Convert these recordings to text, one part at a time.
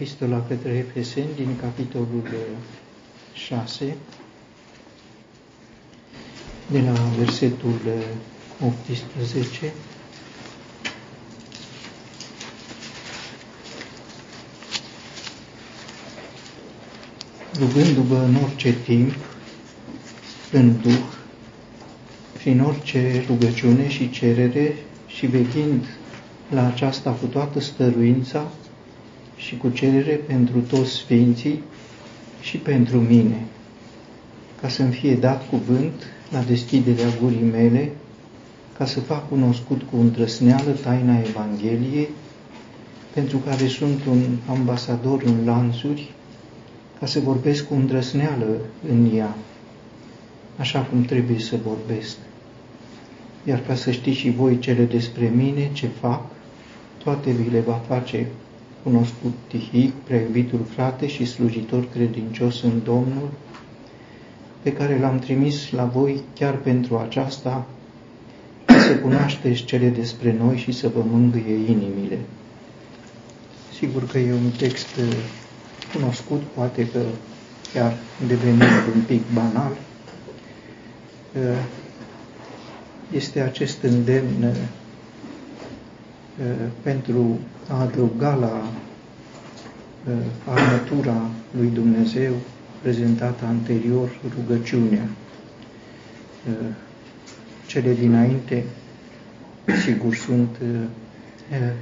Epistola către Efeseni din capitolul 6, de la versetul 18 rugându-vă în orice timp, în Duh, prin orice rugăciune și cerere și veghind la aceasta cu toată stăruința și cu cerere pentru toți sfinții și pentru mine, ca să-mi fie dat cuvânt la deschiderea gurii mele, ca să fac cunoscut cu îndrăsneală taina Evangheliei, pentru care sunt un ambasador în lanțuri, ca să vorbesc cu îndrăsneală în ea, așa cum trebuie să vorbesc. Iar ca să știți și voi cele despre mine, ce fac, toate vi le va face cunoscut Tihic, preiubitul frate și slujitor credincios în Domnul, pe care l-am trimis la voi chiar pentru aceasta, să cunoașteți cele despre noi și să vă mângâie inimile. Sigur că e un text uh, cunoscut, poate că chiar devenit un pic banal. Uh, este acest îndemn uh, pentru a adăuga la armătura lui Dumnezeu prezentată anterior, rugăciunea. Cele dinainte, sigur, sunt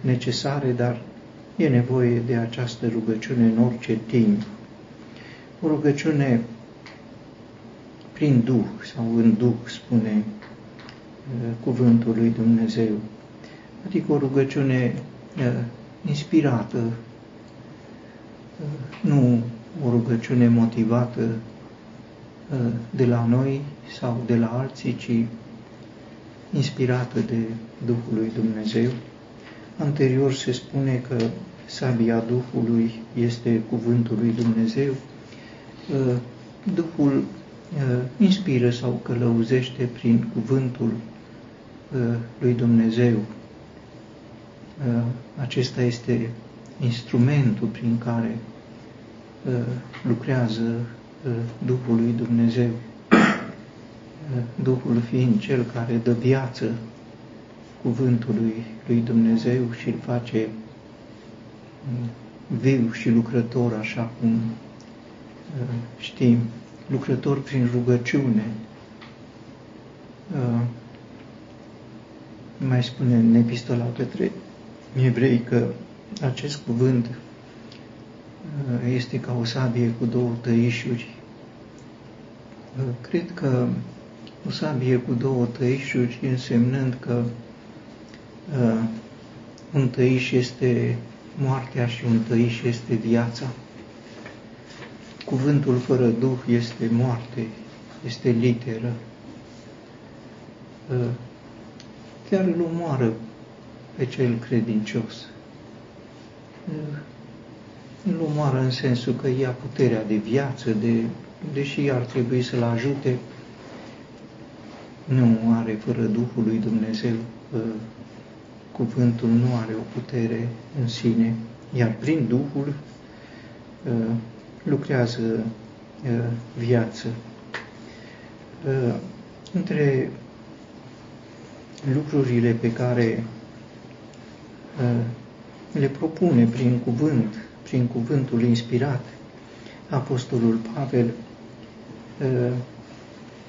necesare, dar e nevoie de această rugăciune în orice timp. O rugăciune prin Duh sau în Duh, spune cuvântul lui Dumnezeu. Adică o rugăciune inspirată, nu o rugăciune motivată de la noi sau de la alții, ci inspirată de Duhul lui Dumnezeu. Anterior se spune că sabia Duhului este cuvântul lui Dumnezeu. Duhul inspiră sau călăuzește prin cuvântul lui Dumnezeu. Acesta este instrumentul prin care lucrează Duhul lui Dumnezeu. Duhul fiind cel care dă viață cuvântului lui Dumnezeu și îl face viu și lucrător, așa cum știm, lucrător prin rugăciune. Mai spune în epistola către evrei că acest cuvânt este ca o sabie cu două tăișuri. Cred că o sabie cu două tăișuri, însemnând că uh, un tăiș este moartea și un tăiș este viața. Cuvântul fără Duh este moarte, este literă. Uh, chiar îl omoară pe cel credincios. Uh, îl omoară în sensul că ia puterea de viață, de, deși ar trebui să-l ajute, nu are fără Duhul lui Dumnezeu, cuvântul nu are o putere în sine, iar prin Duhul lucrează viață. Între lucrurile pe care le propune prin cuvânt, prin cuvântul inspirat, Apostolul Pavel,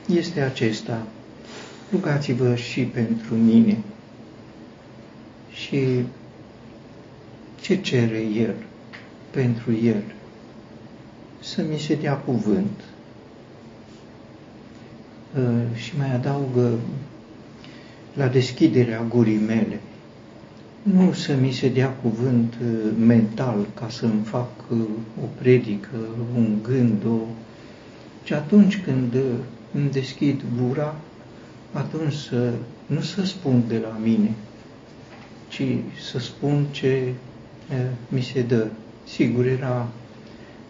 este acesta, rugați-vă și pentru mine. Și ce cere El pentru El? Să mi se dea cuvânt. Uh, și mai adaugă la deschiderea gurii mele. Nu să mi se dea cuvânt uh, mental ca să-mi fac uh, o predică, un gând, o... ci atunci când îmi deschid gura, atunci să, nu să spun de la mine, ci să spun ce e, mi se dă. Sigur, era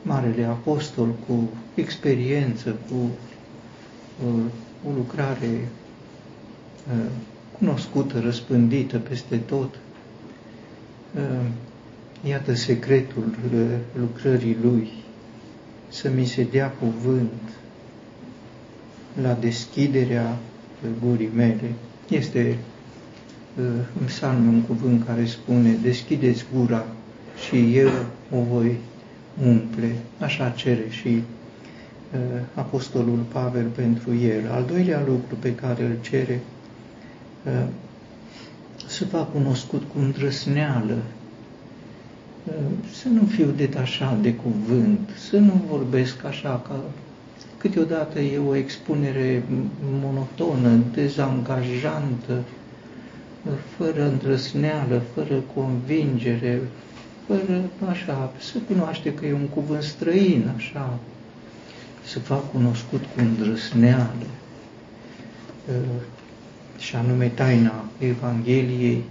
Marele Apostol cu experiență, cu uh, o lucrare uh, cunoscută, răspândită peste tot. Uh, iată secretul lucrării Lui, să mi se dea cuvânt la deschiderea gurii mele. Este în psalm un cuvânt care spune, deschideți gura și eu o voi umple. Așa cere și uh, Apostolul Pavel pentru el. Al doilea lucru pe care îl cere, uh, să fac cunoscut cu îndrăsneală, uh, să nu fiu detașat de cuvânt, să nu vorbesc așa ca câteodată e o expunere monotonă, dezangajantă, fără îndrăsneală, fără convingere, fără așa, să cunoaște că e un cuvânt străin, așa, să fac cunoscut cu îndrăsneală, uh, și anume taina Evangheliei.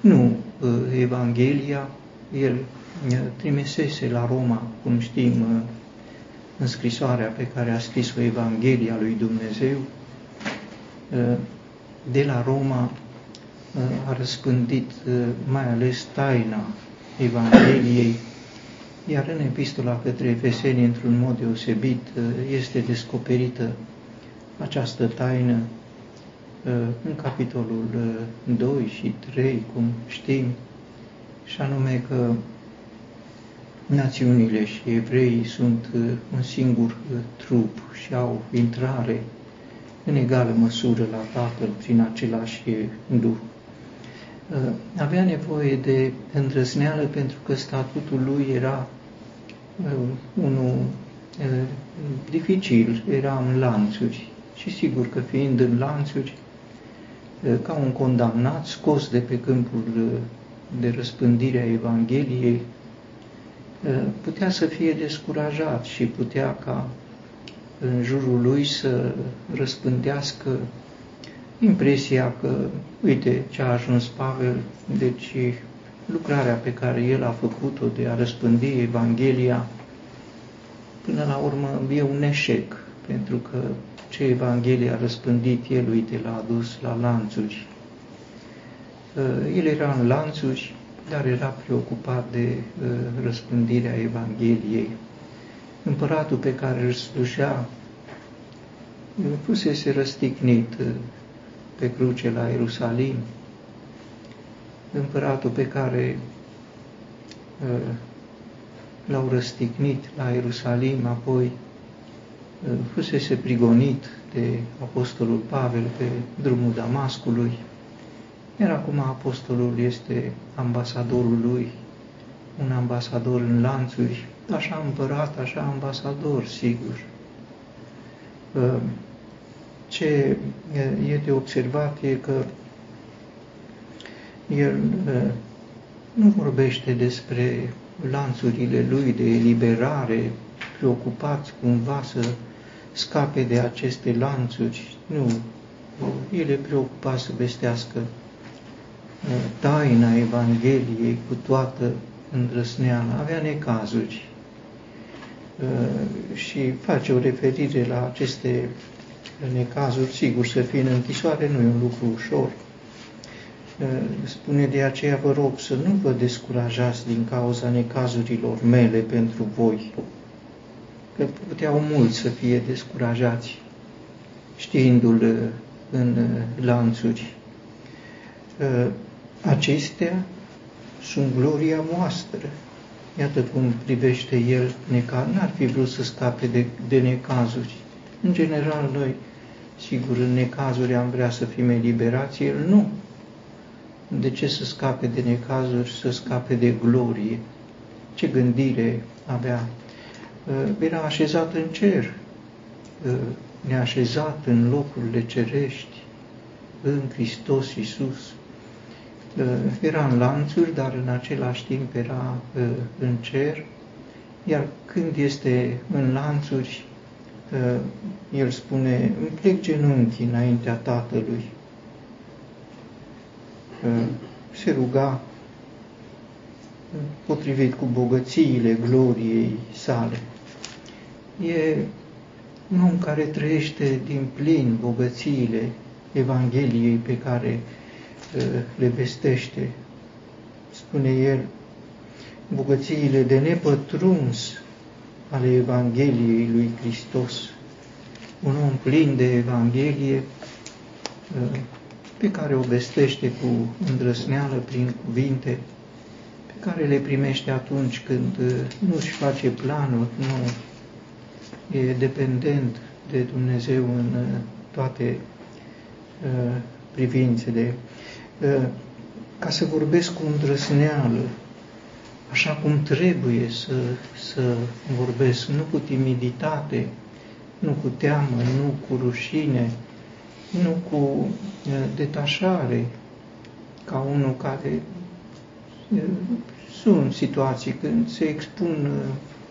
Nu, uh, Evanghelia, el uh, trimisese la Roma, cum știm, în scrisoarea pe care a scris-o Evanghelia lui Dumnezeu, de la Roma a răspândit mai ales taina Evangheliei, iar în epistola către Efeseni, într-un mod deosebit, este descoperită această taină în capitolul 2 și 3, cum știm, și anume că națiunile și evreii sunt un singur trup și au intrare în egală măsură la Tatăl prin același Duh. Uh, avea nevoie de îndrăzneală pentru că statutul lui era uh, unul uh, dificil, era în lanțuri și sigur că fiind în lanțuri, ca un condamnat scos de pe câmpul de răspândire a Evangheliei, putea să fie descurajat și putea ca în jurul lui să răspândească impresia că, uite ce a ajuns Pavel, deci lucrarea pe care el a făcut-o de a răspândi Evanghelia, până la urmă e un eșec, pentru că ce Evanghelie a răspândit el, uite, l-a adus la lanțuri. El era în lanțuri, dar era preocupat de uh, răspândirea Evangheliei. Împăratul pe care îl slujea fusese răstignit uh, pe cruce la Ierusalim, împăratul pe care uh, l-au răstignit la Ierusalim, apoi uh, fusese prigonit de Apostolul Pavel pe drumul Damascului, iar acum Apostolul este ambasadorul lui, un ambasador în lanțuri, așa împărat, așa ambasador, sigur. Uh, ce e de observat e că el nu vorbește despre lanțurile lui de eliberare, preocupați cumva să scape de aceste lanțuri. Nu, el e preocupat să vestească taina Evangheliei cu toată îndrăsneala. Avea necazuri și face o referire la aceste necazuri, sigur, să fie în închisoare nu e un lucru ușor. Spune de aceea, vă rog să nu vă descurajați din cauza necazurilor mele pentru voi, că puteau mulți să fie descurajați știindu-l în lanțuri. Acestea sunt gloria voastră. Iată cum privește el necaz. N-ar fi vrut să scape de, de necazuri. În general, noi Sigur, în necazuri am vrea să fim eliberați, el nu. De ce să scape de necazuri, să scape de glorie? Ce gândire avea? Uh, era așezat în cer, uh, neașezat în locurile cerești, în Hristos Iisus. Uh, era în lanțuri, dar în același timp era în cer, iar când este în lanțuri, el spune, îmi plec genunchii înaintea Tatălui. Se ruga potrivit cu bogățiile gloriei sale. E un om care trăiește din plin bogățiile Evangheliei pe care le vestește. Spune el, bogățiile de nepătruns ale Evangheliei lui Hristos. Un om plin de Evanghelie uh, pe care o vestește cu îndrăsneală prin cuvinte, pe care le primește atunci când uh, nu își face planuri, nu e dependent de Dumnezeu în uh, toate privințele. Ca să vorbesc cu îndrăsneală, așa cum trebuie să, să vorbesc, nu cu timiditate, nu cu teamă, nu cu rușine, nu cu detașare, ca unul care sunt situații când se expun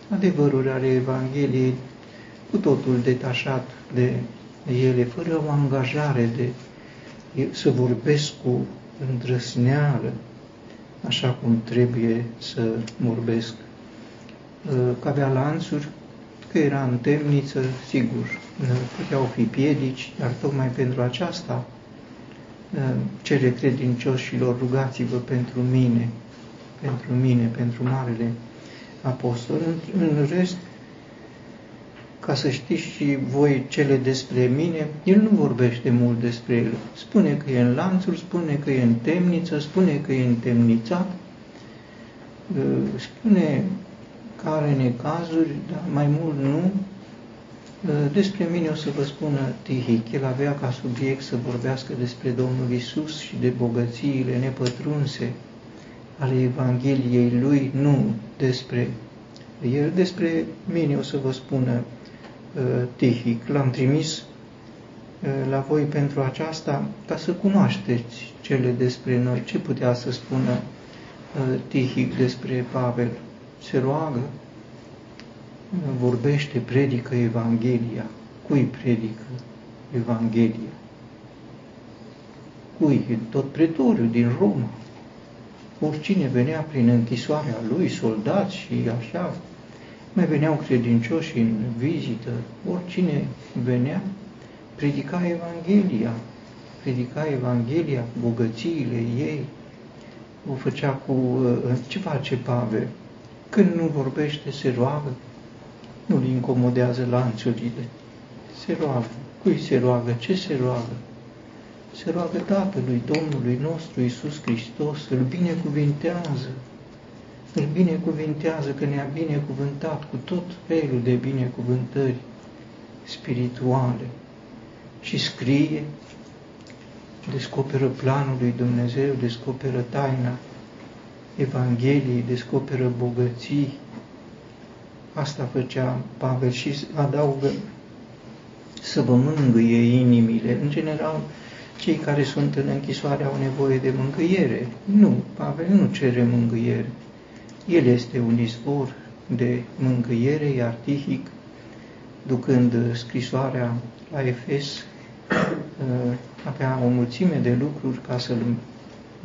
adevăruri ale Evangheliei cu totul detașat de ele, fără o angajare de să vorbesc cu îndrăsneală, așa cum trebuie să vorbesc. Că avea lanțuri, că era în temniță, sigur, puteau fi piedici, dar tocmai pentru aceasta cere credincioșilor, rugați-vă pentru mine, pentru mine, pentru Marele Apostol. În rest, ca să știți și voi cele despre mine, el nu vorbește mult despre el. Spune că e în lanțuri, spune că e în temniță, spune că e întemnițat, spune că are necazuri, dar mai mult nu. Despre mine o să vă spună Tihic, el avea ca subiect să vorbească despre Domnul Isus și de bogățiile nepătrunse ale Evangheliei lui, nu despre el. Despre mine o să vă spună Uh, Tihic. L-am trimis uh, la voi pentru aceasta ca să cunoașteți cele despre noi. Ce putea să spună uh, Tihic despre Pavel? Se roagă, vorbește, predică Evanghelia. Cui predică Evanghelia? Cui? Tot pretoriu din Roma. Oricine venea prin închisoarea lui, soldați și așa, mai veneau credincioși în vizită, oricine venea, predica Evanghelia, predica Evanghelia, bogățiile ei, o făcea cu... Uh, ce face Pavel? Când nu vorbește, se roagă, nu-l incomodează lanțurile, se roagă. Cui se roagă? Ce se roagă? Se roagă Tatălui Domnului nostru Isus Hristos, îl binecuvintează, îl binecuvintează că ne-a binecuvântat cu tot felul de binecuvântări spirituale și scrie, descoperă planul lui Dumnezeu, descoperă taina Evangheliei, descoperă bogății. Asta făcea Pavel și adaugă să vă mângâie inimile. În general, cei care sunt în închisoare au nevoie de mângâiere. Nu, Pavel nu cere mângâiere el este un izvor de mângâiere, iar Tihic, ducând scrisoarea la Efes, uh, avea o mulțime de lucruri ca să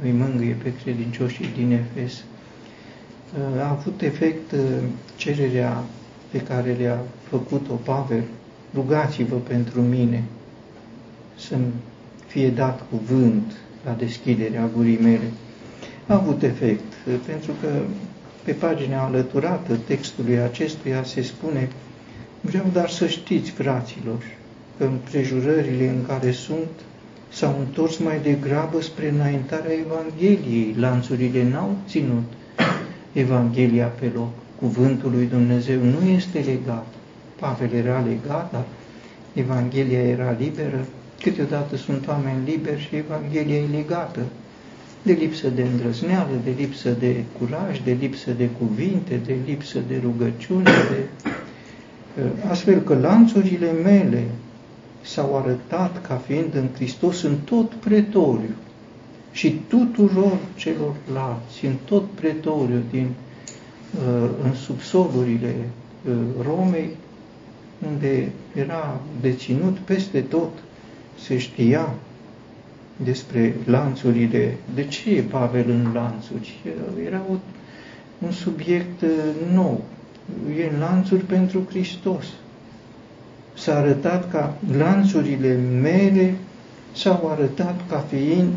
îi mângâie pe credincioșii din Efes. Uh, a avut efect uh, cererea pe care le-a făcut-o Pavel, rugați-vă pentru mine să-mi fie dat cuvânt la deschiderea gurii mele. A avut efect, pentru că pe pagina alăturată textului acestuia se spune Vreau dar să știți, fraților, că împrejurările în care sunt s-au întors mai degrabă spre înaintarea Evangheliei. Lanțurile n-au ținut Evanghelia pe loc. Cuvântul lui Dumnezeu nu este legat. Pavel era legat, dar Evanghelia era liberă. Câteodată sunt oameni liberi și Evanghelia e legată de lipsă de îndrăzneală, de lipsă de curaj, de lipsă de cuvinte, de lipsă de rugăciune, de... Uh, astfel că lanțurile mele s-au arătat ca fiind în Hristos în tot pretoriu și tuturor celorlalți, în tot pretoriu, din, uh, în subsolurile uh, Romei, unde era deținut peste tot, se știa despre lanțurile. De ce e Pavel în lanțuri? Era o, un subiect uh, nou. E în lanțuri pentru Hristos. S-a arătat ca lanțurile mele s-au arătat ca fiind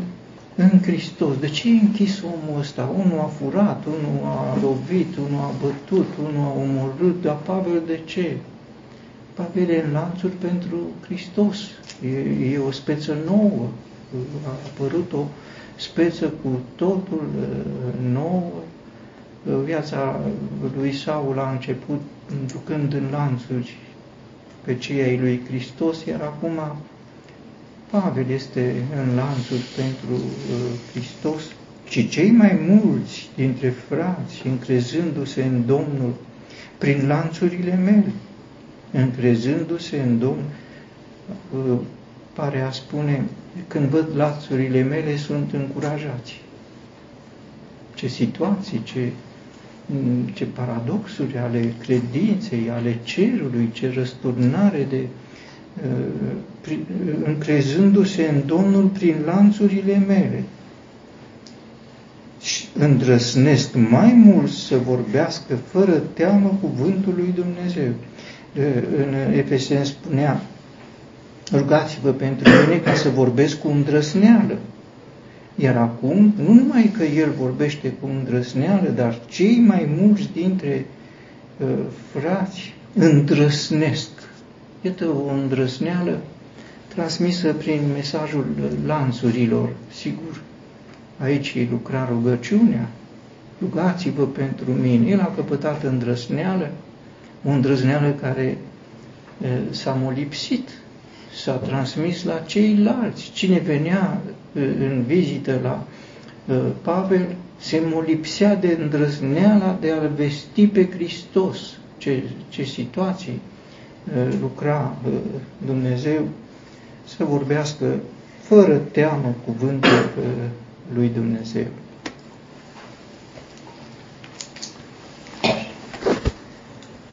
în Hristos. De ce e închis omul ăsta? Unul a furat, unul a lovit, unul a bătut, unul a omorât, dar Pavel de ce? Pavel e în lanțuri pentru Hristos. E, e o speță nouă. A apărut o speță cu totul uh, nouă. Viața lui Saul a început ducând în lanțuri pe cei ai lui Hristos, iar acum Pavel este în lanțuri pentru uh, Hristos și cei mai mulți dintre frați, încrezându-se în Domnul prin lanțurile mele, încrezându-se în Domnul, uh, pare a spune, când văd lanțurile mele, sunt încurajați. Ce situații, ce, ce paradoxuri ale credinței, ale cerului, ce răsturnare de uh, încrezându-se în Domnul prin lanțurile mele. Și îndrăsnesc mai mult să vorbească fără teamă cuvântul lui Dumnezeu. În Efesen spunea, rugați-vă pentru mine ca să vorbesc cu îndrăsneală. Iar acum, nu numai că el vorbește cu îndrăsneală, dar cei mai mulți dintre uh, frați îndrăsnesc. Iată o îndrăsneală transmisă prin mesajul lanțurilor, sigur. Aici lucra rugăciunea, rugați-vă pentru mine. El a căpătat îndrăsneală, o îndrăzneală care s-a molipsit, s-a transmis la ceilalți. Cine venea în vizită la Pavel se molipsea de îndrăzneala de a-L vesti pe Hristos. Ce, ce situații lucra Dumnezeu să vorbească fără teamă cuvântul lui Dumnezeu.